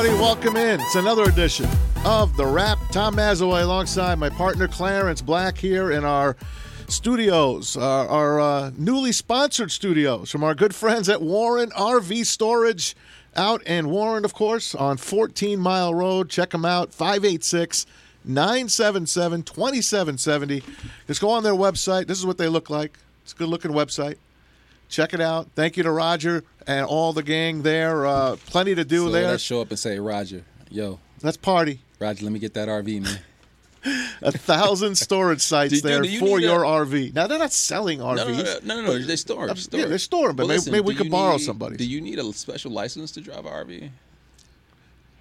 everybody. Welcome in. It's another edition of The Rap. Tom Mazawey alongside my partner Clarence Black here in our studios, our, our uh, newly sponsored studios from our good friends at Warren RV Storage out in Warren, of course, on 14 Mile Road. Check them out, 586 977 2770. Just go on their website. This is what they look like. It's a good looking website. Check it out. Thank you to Roger and all the gang there. Uh, plenty to do So there. let's show up and say, Roger, yo, Let's party. Roger, let me get that RV, man. A thousand storage sites Do- there do you for need a- your RV. Now they're not selling RVs. No, no, no, no, no, they store 'em, Uh, yeah, they're storing but Well, maybe- listen, maybe we could borrow somebody. Do you need a special license to drive an RV?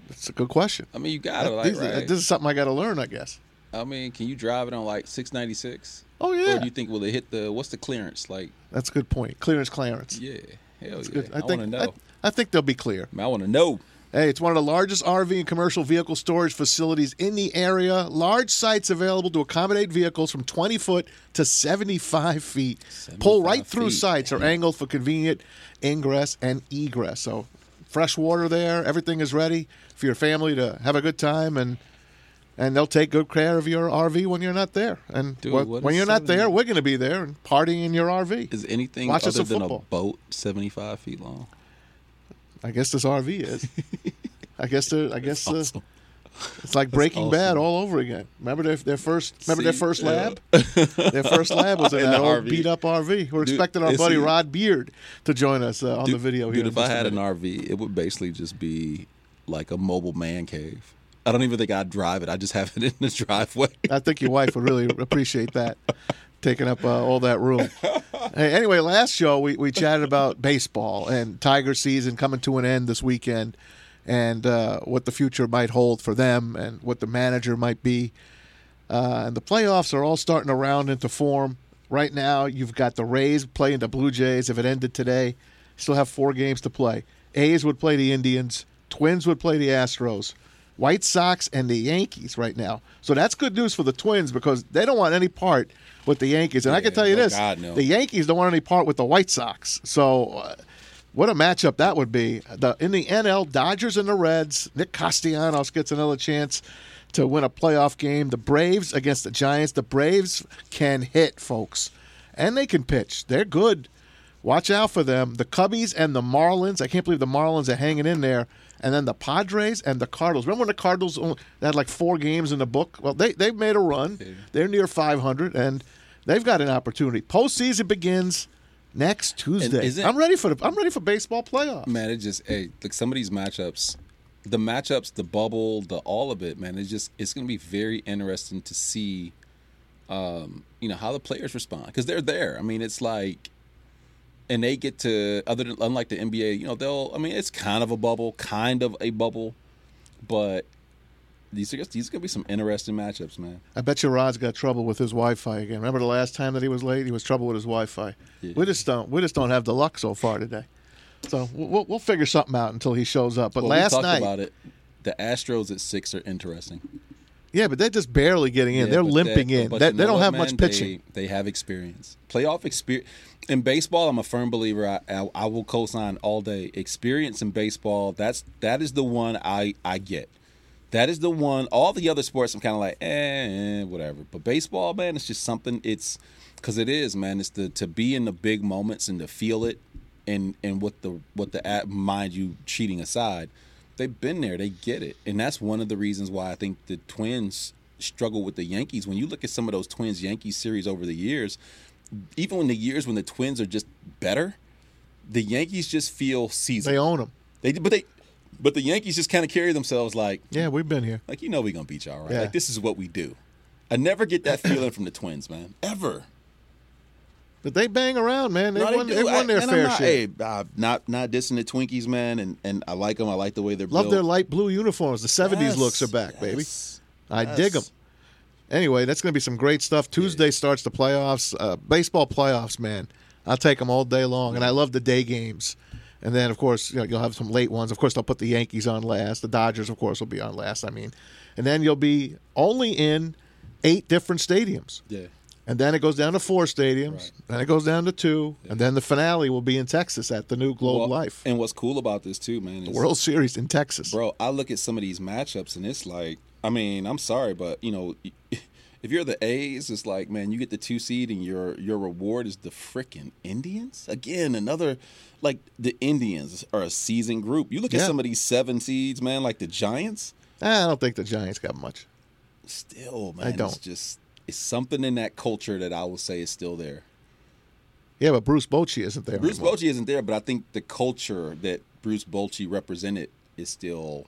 That's a good question. I mean, you got to, like, this, right? this is something I got to learn, I guess. I mean, can you drive it on like 696? Oh yeah. Or do you think will it hit the what's the clearance? Like, that's a good point. Clearance, clearance. yeah, hell That's yeah. good. I, I want think to know. I think they'll be clear. I, want to know. Hey, it's one of the largest RV and commercial vehicle storage facilities in the area. Large sites available to accommodate vehicles from 20 foot to 75 feet. Pull 75 right through feet. sites are angled for convenient ingress and egress. So, fresh water there. Everything is ready for your family to have a good time and. And they'll take good care of your RV when you're not there. And Dude, wh- when you're not there, we're going to be there and partying in your RV. Is anything Watching other than football. a boat 75 feet long? I guess this RV is. I guess I guess uh, Awesome. it's like Breaking awesome. Bad all over again. Remember their their first remember their See, first yeah. lab? their first lab was in, In that old RV. beat up RV. We're Dude, expecting our buddy Rod Beard to join us uh, on the video here. Dude, if I had an. RV, it would basically just be like a mobile man cave. I don't even think I'd drive it. I just have it in the driveway. I think your wife would really appreciate that, taking up uh, all that room. Hey, anyway, last show we, we chatted about baseball and Tiger season coming to an end this weekend, and uh, what the future might hold for them, and what the manager might be. Uh, and the playoffs are all starting to round into form. Right now, you've got the Rays playing the Blue Jays. If it ended today, still have four games to play. A's would play the Indians. Twins would play the Astros. White Sox and the Yankees right now. So that's good news for the Twins because they don't want any part with the Yankees. And I can tell you no, this: God, no. the Yankees don't want any part with the White Sox. So. Uh, what a matchup that would be. The, in the NL, Dodgers and the Reds. Nick Castellanos gets another chance to win a playoff game. The Braves against the Giants. The Braves can hit, folks, and they can pitch. They're good. Watch out for them. The Cubbies and the Marlins. I can't believe the Marlins are hanging in there. And then the Padres and the Cardinals. Remember when the Cardinals only, had like four games in the book? Well, they they've made a run. They're near 500, and they've got an opportunity. Postseason begins next Tuesday. isn't- I'm ready for the I'm ready for baseball playoffs. Man, it just hey, like some of these matchups, the matchups, the bubble, the all of it, man. It's just it's going to be very interesting to see, um, you know, how the players respond because they're there. I mean, it's like, and they get to other than unlike the NBA, you know, they'll. I mean, it's kind of a bubble, kind of a bubble, but these are these are going to be some interesting matchups, man. I bet you Rod's got trouble with his Wi-Fi again. Remember the last time that he was late? He was trouble with his Wi-Fi. Yeah. We just don't we just don't have the luck so far today. So we'll, we'll figure something out until he shows up. But Well, we last talked night, about it. The Astros at six are interesting. Yeah, but they're just barely getting in. Yeah, they're limping that- in. They, don't have man? much pitching. They, they have experience. Playoff experience. In baseball, I'm a firm believer. I, I, I will co-sign all day. Experience in baseball. That's that is the one I I get. That is the one. All the other sports, I'm kind of like, eh, whatever. But baseball, man, it's just something. It's because it is, man. It's the to be in the big moments and to feel it, and and what the what the mind you cheating aside, they've been there. They get it, and that's one of the reasons why I think the Twins struggle with the Yankees. When you look at some of those Twins Yankees series over the years, even in the years when the Twins are just better, the Yankees just feel seasoned. They own them. They but they but the Yankees just kind of carry themselves like Yeah, we've been here. like you know we're gonna beat y'all right. Yeah. Like this is what we do. I never get that feeling from the Twins, man. Ever. But they bang around, man. They No, won, do. they won their I'm fair share. Hey, uh, not not dissing the Twinkies, man, and and I like them. I like the way they're Love built. their light blue uniforms. The 70s Yes, looks are back, baby. yes, I dig them. Anyway, that's going to be some great stuff. Tuesday starts the playoffs, uh, baseball playoffs, man. I'll take them all day long, and I love the day games. And then, of course, you know, you'll have some late ones. Of course, they'll put the Yankees on last. The Dodgers, of course, will be on last. I mean, and then you'll be only in eight different stadiums. Yeah. And then it goes down to four stadiums, Right. then it goes down to two, and then the finale will be in Texas at the new Globe Well, Life. And what's cool about this too, man, is the World Series in Texas. bro. I look at some of these matchups and it's like, I mean, I'm sorry, but you know, if you're the A's, it's like, man, you get the two seed and your your reward is the freaking Indians. Again, another like the Indians are a seasoned group. You look Yeah. at some of these seven seeds, man, like the Giants. I don't think the Giants got much. Still, man, I don't. It's just it's something in that culture that I will say is still there. Yeah, but Bruce Bochy isn't there. Bruce anymore. Bochy isn't there, but I think the culture that Bruce Bochy represented is still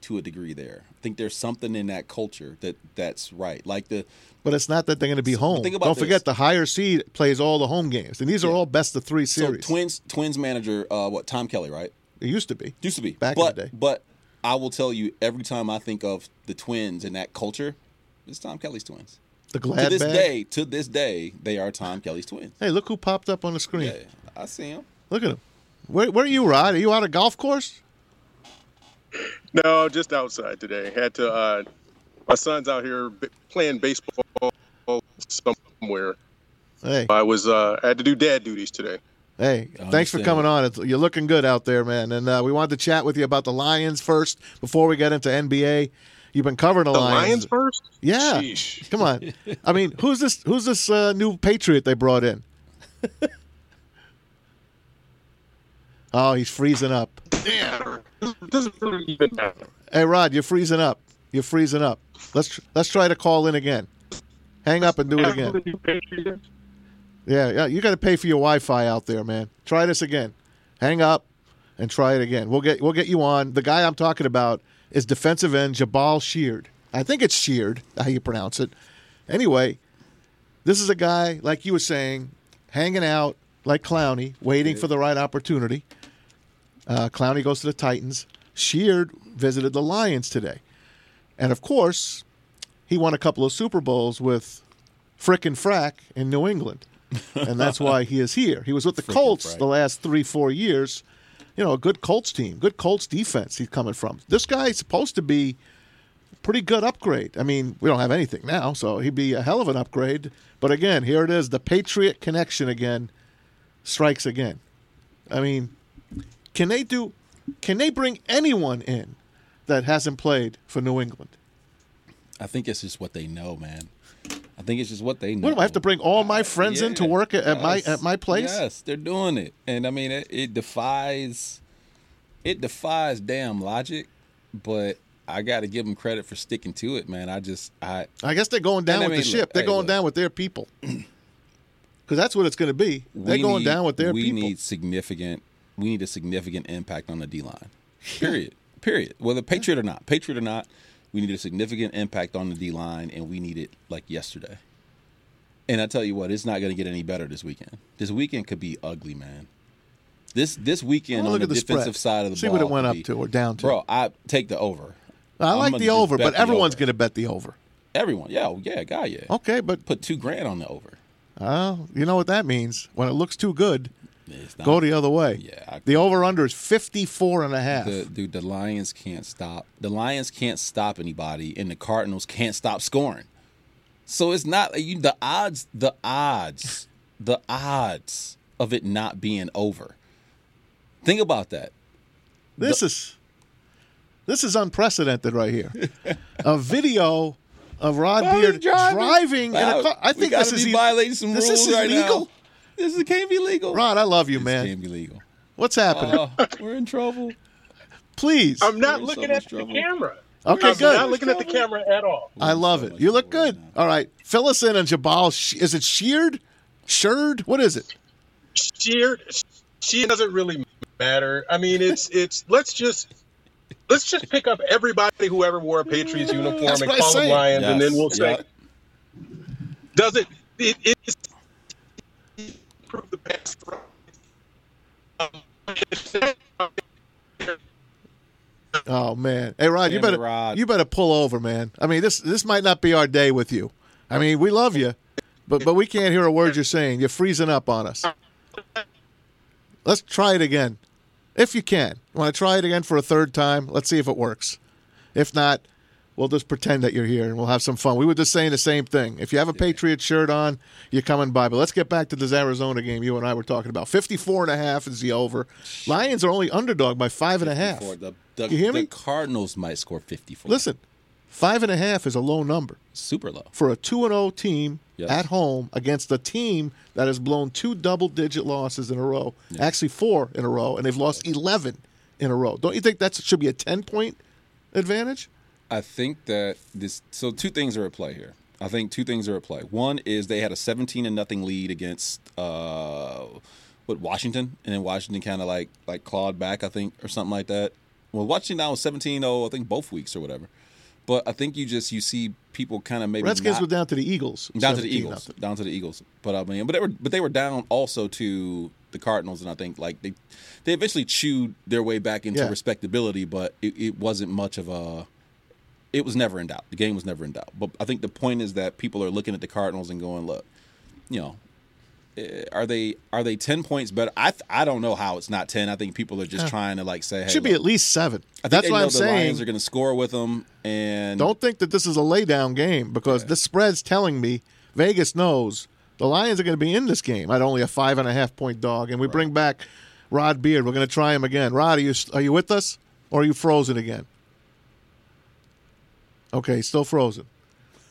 to a degree there. I think there's something in that culture that that's right. Like the But it's not that they're going to be home. think about Don't this. forget the higher seed plays all the home games, and these are Yeah. all best of three series. so Twins Twins manager uh, what Tom Kelly, right? it used to be. Used to be Back in but, the day. But I will tell you, every time I think of the Twins and that culture, it's Tom Kelly's Twins. The to this bag. day, to this day, they are Tom Kelly's Twins. Hey, look who popped up on the screen. Yeah, I see him. Look at him. Where, where are you, Rod? Are you out of golf course? No, just outside today. Had to. Uh, my son's out here b- playing baseball somewhere. Hey, I was. Uh, I had to do dad duties today. hey, thanks for coming on. It's, you're looking good out there, man. And uh, we wanted to chat with you about the Lions first before we get into NBA. You've been covering the, The Lions Lions. first. Yeah. Sheesh. Come on. I mean, who's this? Who's this uh, new Patriot they brought in? oh, he's freezing up. Damn. This doesn't really even matter. Hey, Rod, you're freezing up. You're freezing up. Let's tr- let's try to call in again. Hang up and do it again. Yeah, yeah. You got to pay for your Wi-Fi out there, man. Try this again. Hang up and try it again. We'll get we'll get you on. The guy I'm talking about is defensive end Jabaal Sheard. I think it's Sheard, how you pronounce it. Anyway, this is a guy like you were saying, hanging out like Clowney, waiting for the right opportunity. Uh, Clowney goes to the Titans. Sheard visited the Lions today, and of course, he won a couple of Super Bowls with Frickin' Frack in New England. and that's why he is here. He was with the Frickin' Colts Frack. the last three, four years. You know, a good Colts team, good Colts defense he's coming from. This guy's supposed to be pretty good upgrade. I mean, we don't have anything now, so he'd be a hell of an upgrade. But again, here it is. The Patriot connection again strikes again. I mean, can they do can they bring anyone in that hasn't played for New England? I think it's just what they know, man. I think it's just what they know. What do I have to bring all my friends in to work at, my at my place? Yes, they're doing it, and I mean, it, it defies, it defies damn logic. But I got to give them credit for sticking to it, man. I just, I, I guess they're going down I with mean, the ship. look, they're hey, going look. down with their people. Because that's what it's going to be. They're we going need- down with their we people. need significant. We need a significant impact on the D line. Period. Period. Whether Patriot or not, Patriot or not, we need a significant impact on the D line, and we need it like yesterday. And I tell you what, it's not going to get any better this weekend. This weekend could be ugly, man. This this weekend on look the, at the defensive spread. side of the See ball, what it went up be- to or down to. Bro, I take the over. I like the over, but the everyone's going to bet the over. Everyone, yeah, yeah, guy, yeah. Okay, but Put two grand on the over. uh, you know what that means. When it looks too good, not- go the other way. Yeah, I- the over under is 54 and a half. The, dude, the Lions can't stop. The Lions can't stop anybody, and the Cardinals can't stop scoring. So it's not you. The odds, the odds, the odds of it not being over. Think about that. This is this is unprecedented right here. a video of Rod Beard driving. driving in a car. I think this is violating some this rules is right legal. now. This is, can't be legal. Rod, I love you, this man. can't be legal. What's happening? Oh, we're in trouble. Please. I'm not We're so looking much at the trouble. camera. Okay, I'm good. not looking at the camera at all. I love so it. You look good. now. All right. Fill us in on Jabaal. Is it sheared? Shirred? What is it? Sheared. she doesn't really matter. I mean, it's it's. Let's just let's just pick up everybody who ever wore a Patriots uniform That's and call them say. Lions, and then we'll say, Yeah. does it? It is Um, Oh man. Hey Rod, you Damn it, better Rod. you better pull over, man. I mean, this this might not be our day with you. I mean, we love you, but but we can't hear a word you're saying. You're freezing up on us. Let's try it again. If you can. Want to try it again for a third time? Let's see if it works. If not, we'll just pretend that you're here and we'll have some fun. We were just saying the same thing. If you have a Patriot shirt on, you're coming by. But let's get back to this Arizona game you and I were talking about. 54 and a half is the over. Lions are only underdog by five and a half. The, the, You hear the me? Cardinals might score 54. Listen, five and a half is a low number super low. for a 2 and 0 team Yes. at home against a team that has blown two double digit losses in a row. Actually, four in a row, and they've lost 11 in a row. Don't you think that should be a 10 point advantage? I think that this. So two things are at play here. I think two things are at play. One is they had a 17 and nothing lead against uh, what Washington, and then Washington kind of like like clawed back, I think, or something like that. Well, Washington now is 17-0, I think both weeks or whatever. But I think you just you see people kind of maybe Redskins not- were down to the Eagles. down to the Eagles, nothing. down to the Eagles. But I mean, but they were but they were down also to the Cardinals, and I think like they they eventually chewed their way back into Yeah. respectability, but it, it wasn't much of a. It was never in doubt. The game was never in doubt. But I think the point is that people are looking at the Cardinals and going, "Look, you know, eh, are they are they ten points better? I th- I don't know how it's not ten. I think people are just trying to like say, hey, Should be at least seven. That's why I'm the saying. Lions are going to score with them, and Don't think that this is a laydown game because the spread's telling me Vegas knows the Lions are going to be in this game at only a five and a half point dog, and we bring back Rod Beard. We're going to try him again. Rod, are you are you with us or are you frozen again? Okay, still frozen.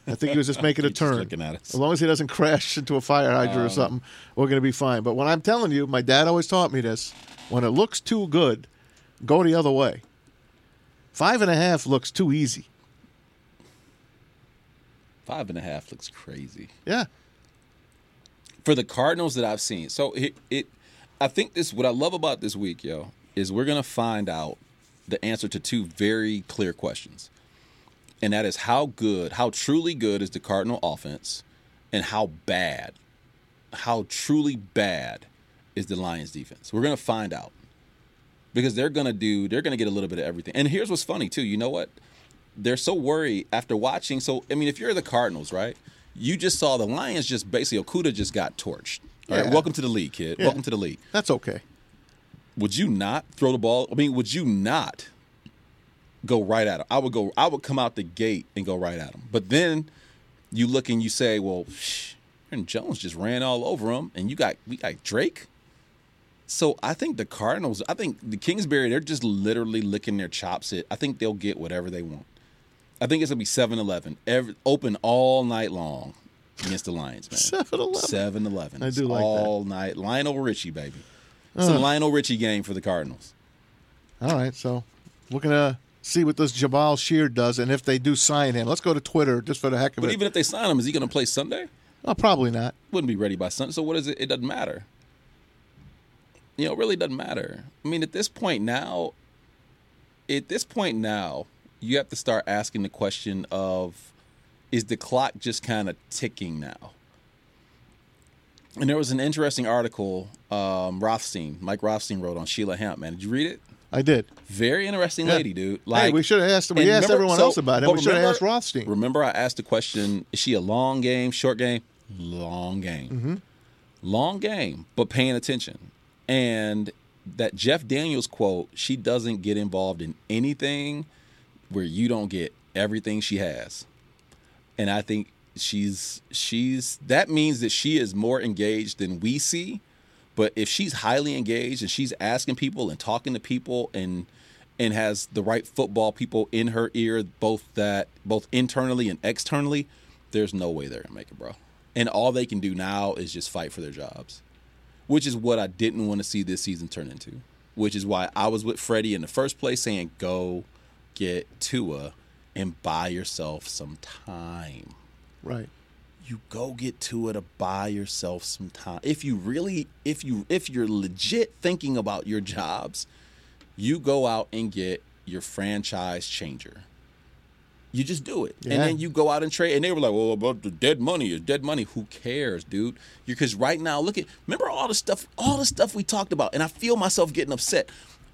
I think he was just making a turn. looking at us. As long as he doesn't crash into a fire hydrant Um, or something, we're going to be fine. But when I'm telling you, my dad always taught me this: when it looks too good, go the other way. Five and a half looks too easy. five and a half looks crazy. Yeah. for the Cardinals that I've seen. So it, it I think this what I love about this week, yo, is we're gonna find out the answer to two very clear questions. And that is how good, how truly good is the Cardinal offense, and how bad, how truly bad is the Lions defense. We're gonna find out. Because they're gonna do they're gonna get a little bit of everything. And here's what's funny too, you know what? They're so worried after watching. So I mean, if you're the Cardinals, right? You just saw the Lions just basically Okudah just got torched. All right, Yeah. welcome to the league, kid. Yeah. Welcome to the league. That's okay. Would you not throw the ball? I mean, would you not go right at him? I would go. I would come out the gate and go right at him. But then you look and you say, "Well, shh, Aaron Jones just ran all over him, and you got we got Drake." So I think the Cardinals, I think the Kingsbury, they're just literally licking their chops. It. I think they'll get whatever they want. I think it's gonna be 7-Eleven, every, open all night long against the Lions, man. 7-Eleven. 7-Eleven. I do like that. all night. Lionel Richie, baby. It's a Lionel Richie game for the Cardinals. All right, so we're gonna see what this Jabaal Shear does, and if they do sign him, let's go to Twitter just for the heck of But it. even if they sign him, is he going to play Sunday? oh, probably not. Wouldn't be ready by Sunday. So what is it? It doesn't matter. You know, it really doesn't matter. I mean, at this point now, at this point now, you have to start asking the question of, is the clock just kind of ticking now? And there was an interesting article um, Rothstein, Mike Rothstein wrote on Sheila Hamp. Man, did you read it? I did. Very interesting Yeah. lady, dude. hey, Like we should have asked. We asked remember- everyone so- else about it. We should have asked Rothstein. Remember, I asked the question: Is she a long game, short game? Long game, Mm-hmm. long game, but paying attention. And that Jeff Daniels quote: "She doesn't get involved in anything where you don't get everything she has." And I think she's she's that means that she is more engaged than we see. But if she's highly engaged and she's asking people and talking to people and and has the right football people in her ear, both that both internally and externally, there's no way they're gonna make it, bro. And all they can do now is just fight for their jobs, which is what I didn't want to see this season turn into. Which is why I was with Freddie in the first place, saying go get Tua and buy yourself some time right. You go get Tua to buy yourself some time. If you really, if you, if you're legit thinking about your jobs, you go out and get your franchise changer. You just do it, Yeah. and then you go out and trade. And they were like, "Well, about the dead money is dead money. Who cares, dude? Because right now, look at remember all the stuff, all the stuff we talked about, and I feel myself getting upset.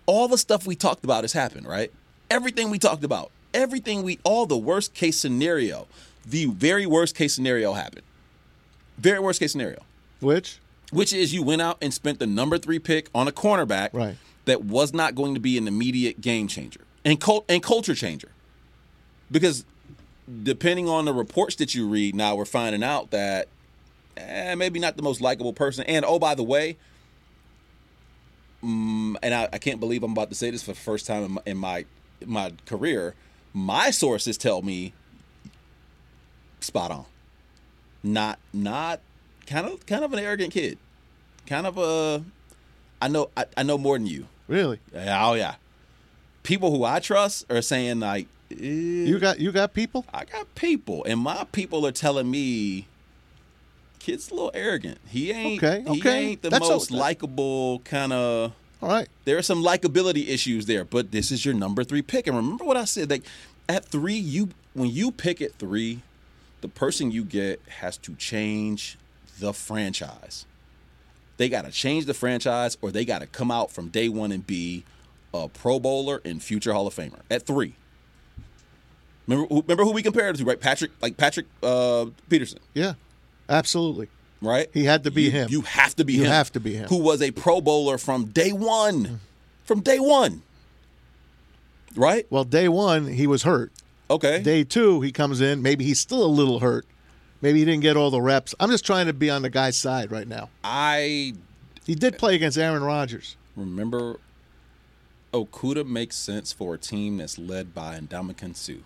All the stuff we talked about has happened, right? Everything we talked about, everything we, all the worst case scenario, the very worst case scenario happened. Very worst case scenario, Which which is you went out and spent the number three pick on a cornerback Right. that was not going to be an immediate game changer and cult and culture changer. Because depending on the reports that you read, now we're finding out that eh, maybe not the most likable person. And oh, by the way, mm, and I, I can't believe I'm about to say this for the first time in my, in my in my career. My sources tell me spot on. Not not kind of kind of an arrogant kid. Kind of a I know I, I know more than you. Really? Yeah, Oh yeah. People who I trust are saying like eh, You got you got people? I got people, and my people are telling me, kid's a little arrogant. He ain't. Okay, He okay. ain't the That's most likable kind of. All right. There are some likability issues there, but this is your number three pick. And remember what I said? Like at three, you when you pick at three, the person you get has to change the franchise. They got to change the franchise, or they got to come out from day one and be a Pro Bowler and future Hall of Famer at three. Remember, who- remember who we compared it to, right? Patrick, like Patrick uh, Peterson, Yeah. Absolutely. right? He had to be you, him. You have to be him. You him. have to be him. Who was a Pro Bowler from day one, from day one, right? Well, day one he was hurt. Okay. Day two he comes in. Maybe he's still a little hurt. Maybe he didn't get all the reps. I'm just trying to be on the guy's side right now. I He did play against Aaron Rodgers. remember Okudah makes sense for a team that's led by Ndamukong Suh.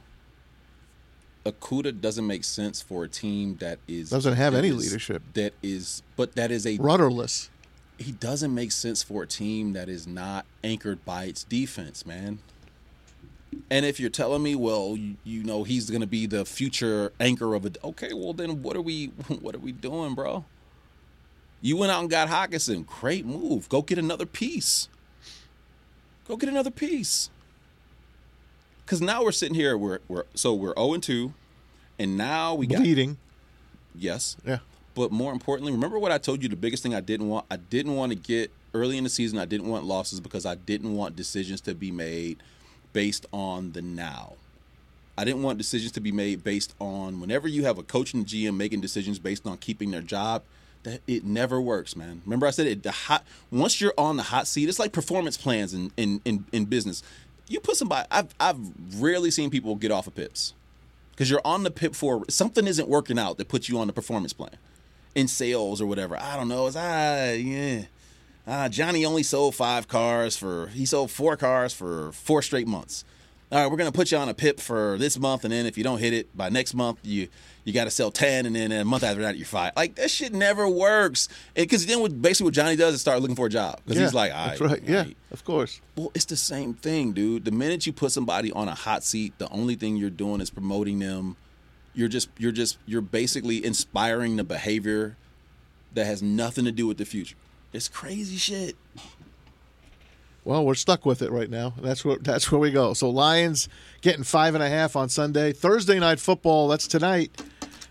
Okudah doesn't make sense for a team that is Doesn't have any is- leadership. That is, but that is a Rudderless. he doesn't make sense for a team that is not anchored by its defense, man. And if you're telling me, well, you, you know, he's going to be the future anchor of it, okay, well then what are we what are we doing, bro? You went out and got Hockenson. Great move. Go get another piece. Go get another piece. Cuz now we're sitting here we're we're so we're 0 and 2 and now we got Bleeding. yes. Yeah. But more importantly, remember what I told you the biggest thing I didn't want? I didn't want to get early in the season, I didn't want losses because I didn't want decisions to be made based on the now. I didn't want decisions to be made based on whenever you have a coach and GM making decisions based on keeping their job, that it never works, man. Remember I said it the hot once you're on the hot seat, it's like performance plans in in in, in business. You put somebody I've I've rarely seen people get off of pips. Because you're on the pip for something isn't working out that puts you on the performance plan in sales or whatever. I don't know. It's ah yeah. Ah, Johnny only sold five cars for he sold four cars for four straight months. All right, we're gonna put you on a pip for this month, and then if you don't hit it by next month, you you got to sell ten, and then a month after that you're fired. Like that shit never works. Because then what basically what Johnny does is start looking for a job because yeah. he's like, all That's right, right. Yeah. right. Of course. Well, it's the same thing, dude. The minute you put somebody on a hot seat, the only thing you're doing is promoting them. You're just you're just you're basically inspiring the behavior that has nothing to do with the future. It's crazy shit. Well, we're stuck with it right now. That's where that's where we go. So Lions getting five and a half on Sunday. Thursday night football. That's tonight.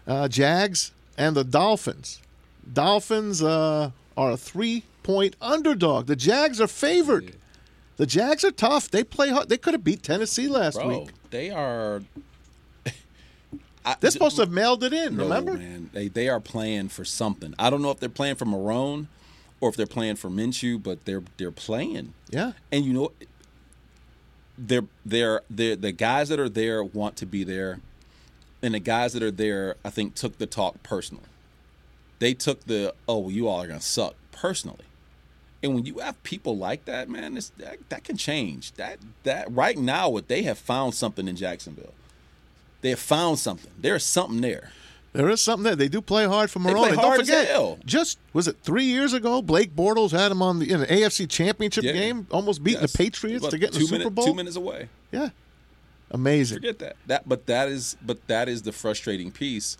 Uh, Jags and the Dolphins. Dolphins uh, are a three point underdog. The Jags are favored. The Jags are tough. They play hard. They could have beat Tennessee last Bro, week. they are I, They're supposed to have mailed it in. No, remember? man. They they are playing for something. I don't know if they're playing for Marrone or if they're playing for Minshew, but they're they're playing. Yeah. And you know, they're they're they're the guys that are there want to be there, and the guys that are there, I think, took the talk personally. They took the oh, well, you all are gonna suck personally. And when you have people like that, man, it's, that that can change. That that right now, what they have found something in Jacksonville. They have found something. There's something there. There is something there. They do play hard for play Marrone. And hard Don't as forget, hell. just was it three years ago? Blake Bortles had him on the in an AFC Championship Yeah. game, almost beating Yes. the Patriots to get in the two Super Bowl. Two minutes away. Yeah, amazing. Forget that. That, but that is, but that is the frustrating piece,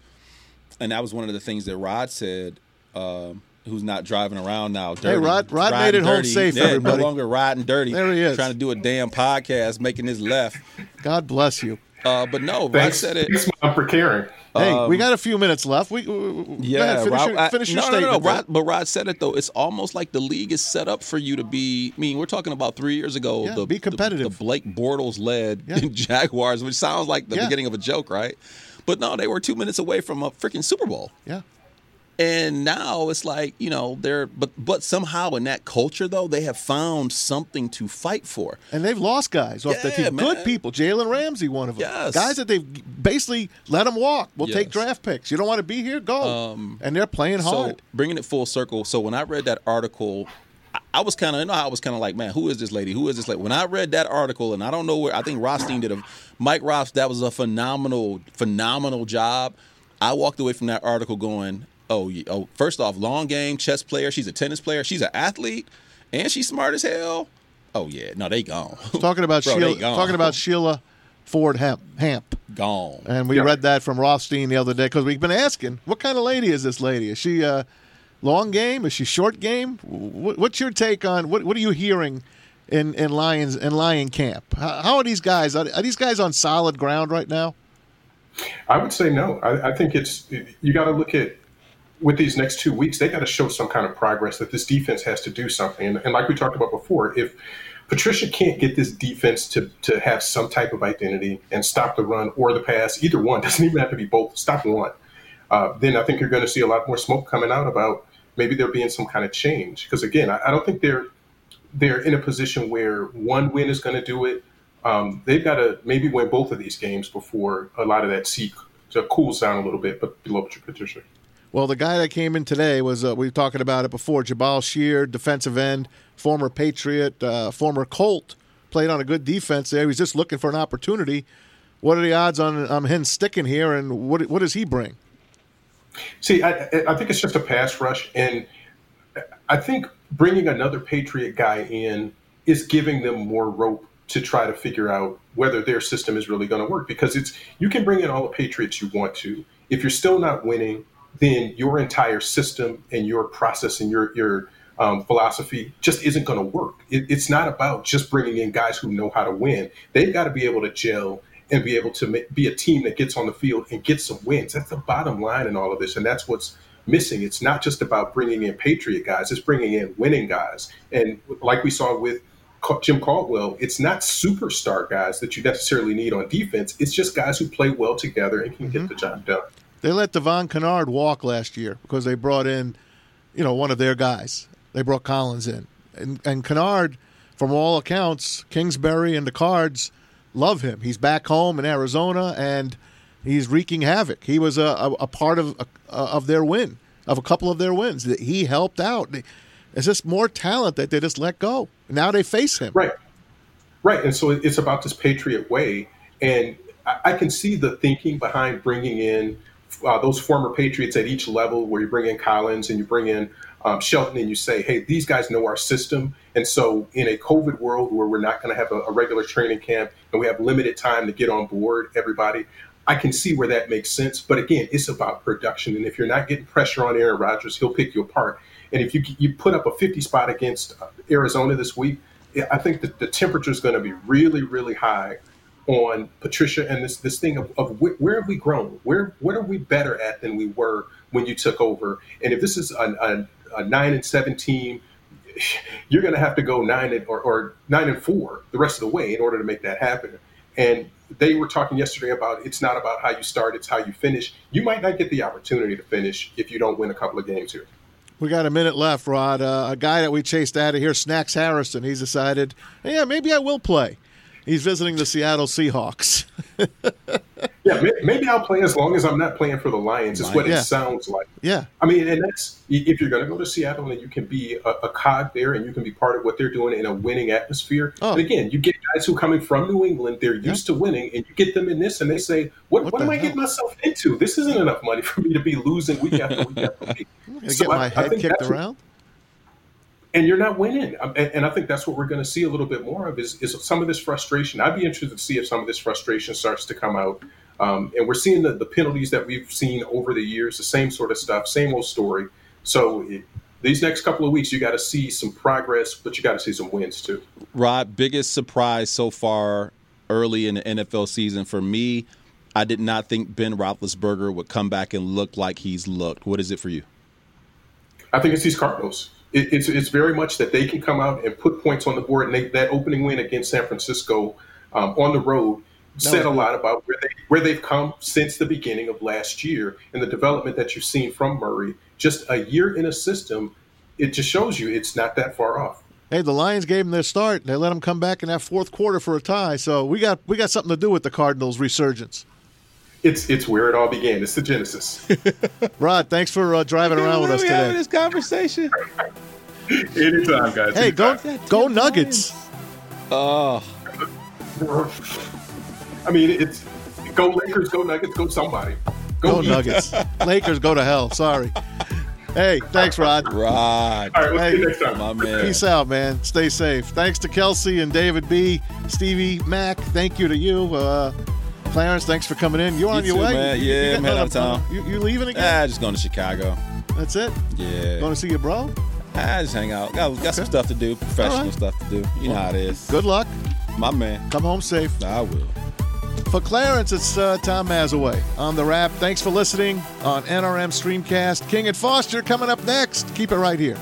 and that was one of the things that Rod said. Um, who's not driving around now? Dirty, Rod- Rod made riding it home dirty. safe, Yeah, everybody. No longer riding dirty. There he is. trying to do a damn podcast, making his left. God bless you. Uh, but no, Rod said it. thanks for caring. Hey, we got a few minutes left. We, we- we- go Um, Yeah, ahead, finish Rod, your, I- your no, no, no, statement. no, Rod, but Rod said it though. It's almost like the league is set up for you to be. I mean, we're talking about three years ago. Yeah, the, be the- competitive. The, Blake Bortles led Yeah. Jaguars, which sounds like the Yeah. beginning of a joke, right? But no, they were two minutes away from a freaking Super Bowl. yeah, And now it's like you know they're but but somehow in that culture though they have found something to fight for. And they've lost guys off the Yeah, team. Good people. Jalen Ramsey, one of them. Yes. Guys that they've basically let them walk. We'll take draft picks. You don't want to be here? Go. Um, and they're playing So hard. bringing it full circle. So when I read that article, I, I was kind of, you know, I was kind of like, man, who is this lady? Who is this lady? When I read that article, and I don't know where, I think Rothstein did a, Mike Ross, that was a phenomenal, phenomenal job. I walked away from that article going, oh, yeah, oh, first off, long game, chess player. She's a tennis player. She's an athlete, and she's smart as hell. Oh yeah, no, they gone. talking about Bro, Sheila, gone. talking about Sheila Ford Hamp. Hamp. gone. And we Yeah. read that from Rothstein the other day because we've been asking, what kind of lady is this lady? Is she uh, long game? Is she short game? What's your take on what? What are you hearing in, in Lions in Lion camp? How, how are these guys? Are, are these guys on solid ground right now? I would say no. I, I think it's you got to look at with these next two weeks. They got to show some kind of progress that this defense has to do something. And, and like we talked about before, if Patricia can't get this defense to to have some type of identity and stop the run or the pass, either one doesn't even have to be both. Stop one. Uh, then I think you're going to see a lot more smoke coming out about maybe there being some kind of change. Because again, I, I don't think they're they're in a position where one win is going to do it. Um, they've got to maybe win both of these games before a lot of that seat to cools down a little bit. But below Patricia, Well, the guy that came in today was uh, we were talking about it before. Jabaal Shear, defensive end, former Patriot, uh, former Colt, played on a good defense there. He's just looking for an opportunity. What are the odds on um, him sticking here, and what what does he bring? see, I, I think it's just a pass rush, and I think bringing another Patriot guy in is giving them more rope to try to figure out whether their system is really going to work. Because it's you can bring in all the Patriots you want to, if you're still not winning, then your entire system and your process and your your um, philosophy just isn't going to work. It, it's not about just bringing in guys who know how to win. They've got to be able to gel and be able to ma- be a team that gets on the field and gets some wins. That's the bottom line in all of this, and that's what's missing. It's not just about bringing in Patriot guys; it's bringing in winning guys. And like we saw with Jim Caldwell, it's not superstar guys that you necessarily need on defense. It's just guys who play well together and can get the job done. They let Devon Kennard walk last year because they brought in, you know, one of their guys. They brought Collins in, and and Kennard, from all accounts, Kingsbury and the Cards love him. He's back home in Arizona and he's wreaking havoc. He was a, a, a part of of their win, of a couple of their wins. That He helped out. It's just more talent that they just let go. Now they face him. Right. Right. And so it's about this Patriot way. And I I can see the thinking behind bringing in uh, those former Patriots at each level, where you bring in Collins and you bring in um, Shelton and you say, hey, these guys know our system. And so in a COVID world where we're not going to have a, a regular training camp and we have limited time to get on board everybody, I can see where that makes sense. But again, it's about production. And if you're not getting pressure on Aaron Rodgers, he'll pick you apart. And if you you put up a 50 spot against uh, Arizona this week, I think that the temperature is going to be really, really high on Patricia and this this thing of, of wh- where have we grown? Where what are we better at than we were when you took over? And if this is a, a, a nine and seven team, you're going to have to go nine and, or, or nine and four the rest of the way in order to make that happen. And they were talking yesterday about it's not about how you start, it's how you finish. You might not get the opportunity to finish if you don't win a couple of games here. We got a minute left, Rod. Uh, a guy that we chased out of here, Snacks Harrison. He's decided, yeah, maybe I will play. He's visiting the Seattle Seahawks. Yeah, maybe I'll play as long as I'm not playing for the Lions. Is what Yeah. it sounds like. yeah, I mean, and that's if you're going to go to Seattle and you can be a, a cog there and you can be part of what they're doing in a winning atmosphere. Oh. And again, you get guys who are coming from New England, they're used to winning, and you get them in this, and they say, "What, What what, am I getting myself into? This isn't enough money for me to be losing week after week after week." So get I- my I head think kicked around. And you're not winning. Um, And, and I think that's what we're going to see a little bit more of is, is some of this frustration. I'd be interested to see if some of this frustration starts to come out. Um, and we're seeing the, the penalties that we've seen over the years, the same sort of stuff, same old story. So it, these next couple of weeks, you got to see some progress, but you got to see some wins too. Rod, biggest surprise so far early in the NFL season for me. I did not think Ben Roethlisberger would come back and look like he's looked. What is it for you? I think it's these Cardinals. It, it's it's very much that they can come out and put points on the board. And they, that opening win against San Francisco um, on the road, said a lot about where they where they've come since the beginning of last year and the development that you've seen from Murray. Just a year in a system, it just shows you it's not that far off. Hey, the Lions gave them their start. They let them come back in that fourth quarter for a tie. So we got we got something to do with the Cardinals' resurgence. It's it's where it all began. It's the genesis. Rod, thanks for uh, driving around with us we having today. this conversation. Anytime, guys. Hey, go Anytime. go Nuggets. Oh, I mean, it's go Lakers, go Nuggets, go somebody. Go Heat. Nuggets. Lakers go to hell. Sorry. Hey, thanks, Rod. Rod, All right, we'll see you next time. my man. Peace out, man. Stay safe. Thanks to Kelsey and David B, Stevie Mac. Thank you to you, uh, Clarence. Thanks for coming in. You're on You your too, way. man. You- you Yeah, getting man, on out of town. You, you leaving again? Ah, just going to Chicago. That's it. Yeah. Going to see your bro. I just hang out. Got, got some stuff to do, professional right. stuff to do. You know how it is. Good luck. My man. Come home safe. I will. For Clarence, it's uh, Tom Mazawey on the Rap. Thanks for listening on NRM Streamcast. King and Foster coming up next. Keep it right here.